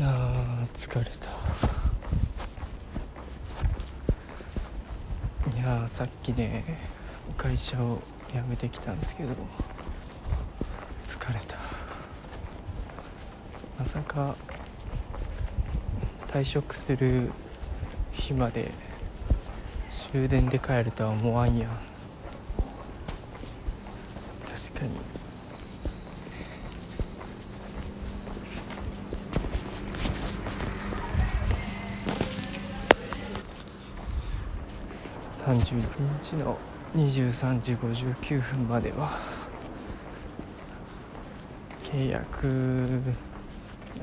あ疲れた。いやさっきね会社を辞めてきたんですけど疲れた。まさか退職する日まで終電で帰るとは思わんやん。31日の23時59分までは契約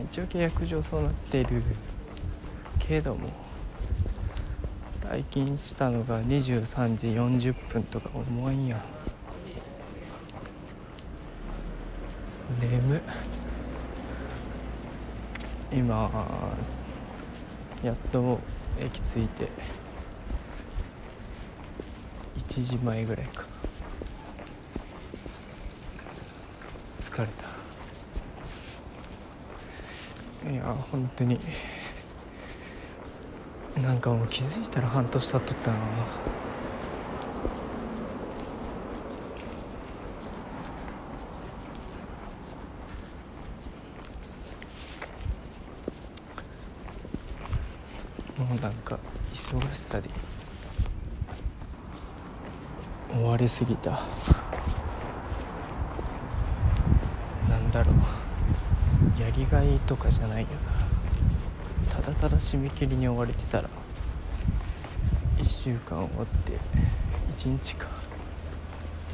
一応契約上そうなってる。けども退勤したのが23時40分とか思わん。や眠今やっと駅着いて1時前ぐらいか疲れた。いや本当に。なんかもう気づいたら半年経っとったな。もうなんか忙しさで。追われすぎた。なんだろう。やりがいとかじゃないよな。ただただ締め切りに追われてたら1週間終わって1日か。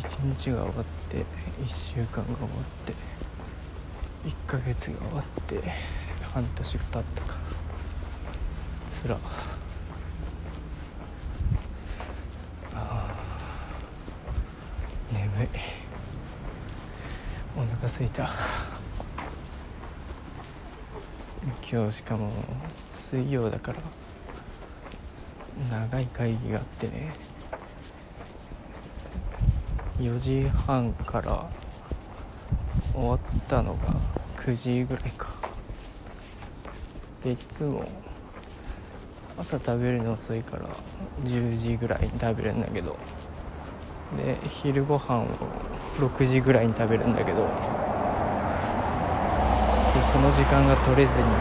1日が終わって1週間が終わって1ヶ月が終わって半年が経ったか。つらあー眠い。お腹すいた。今日しかも水曜だから長い会議があってね。4時半から終わったのが9時ぐらいか。でいつも朝食べるの遅いから10時ぐらいに食べるんだけど。で昼ご飯を6時ぐらいに食べるんだけどちょっとその時間が取れずにね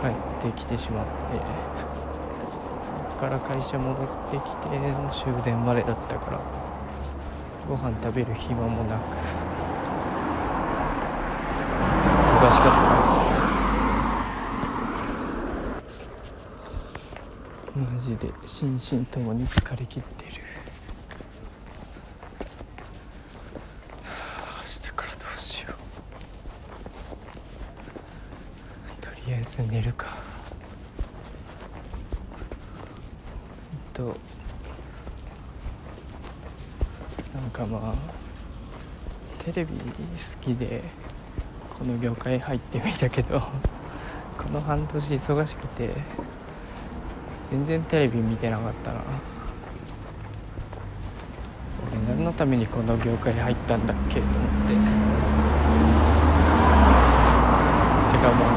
帰ってきてしまって。そっから会社戻ってきての終電までだったからご飯食べる暇もなく忙しかった。ですマジで心身ともに疲れ切ってる。はあ明日からどうしよう。とりあえず寝るか。ほんとなんかまあテレビ好きでこの業界入ってみたけどこの半年忙しくて全然テレビ見てなかったな。俺何のためにこの業界に入ったんだっけ？と思って。てかまあ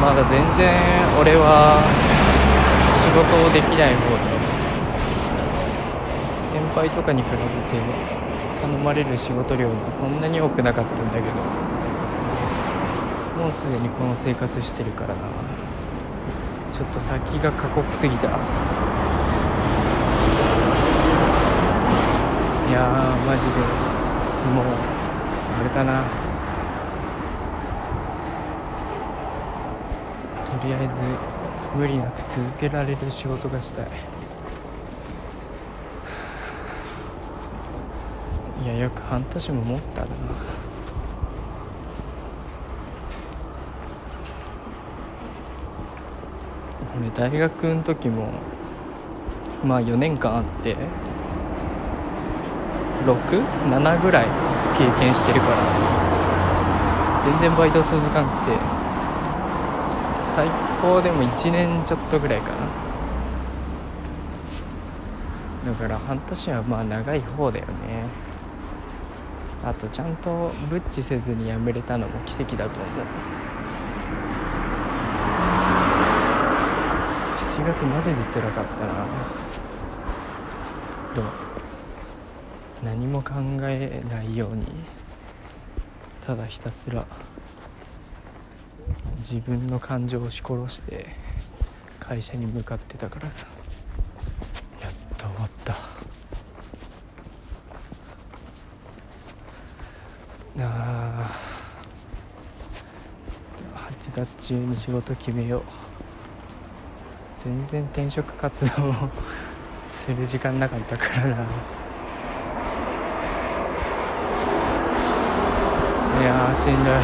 まだ全然俺は仕事をできない方で先輩とかに比べて頼まれる仕事量がそんなに多くなかったんだけど。もうすでにこの生活してるからな。ちょっと先が過酷すぎた。いやーマジで。もうあれだな。とりあえず無理なく続けられる仕事がしたい。いやよく半年も持ったな。俺大学の時もまあ4年間あって67ぐらい経験してるから全然バイト続かなくて最高でも1年ちょっとぐらいかな。だから半年はまあ長い方だよね。あとちゃんとブッチせずに辞めれたのも奇跡だと思う。7月マジで辛かったなでも何も考えないようにただひたすら自分の感情を押し殺して会社に向かってたからやっと終わった。あ8月中に仕事決めよう。全然転職活動を する時間なかったからな。いやしんどい。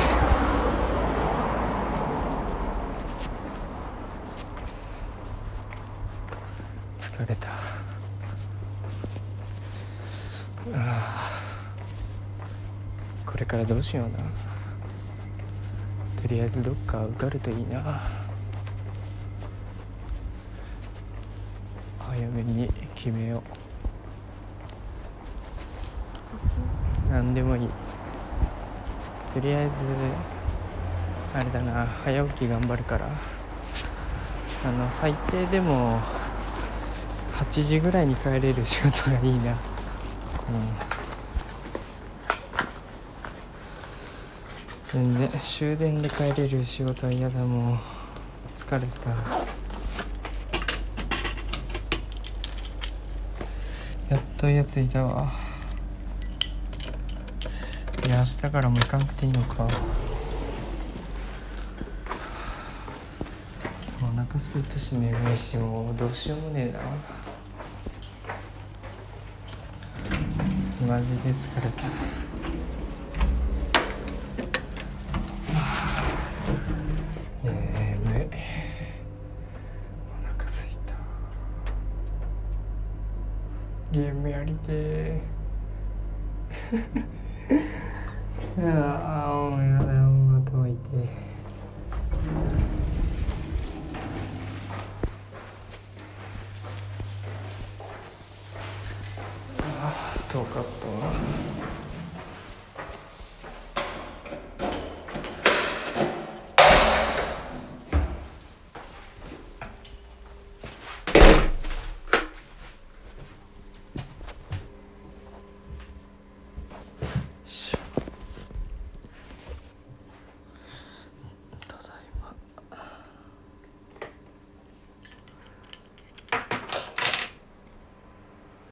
疲れた。あこれからどうしような。とりあえずどっか受かるといいな早めに決めよう。何でもいい。とりあえずあれだな早起き頑張るから。あの最低でも8時ぐらいに帰れる仕事がいいな。うん。全然終電で帰れる仕事は嫌だ。もう疲れた。というやついたわ。いや明日からも行かなくていいのか。お腹すいたし眠いしもうどうしようもねえな。マジで疲れた。やりてああもうやだよ頭痛いああ遠かったわ。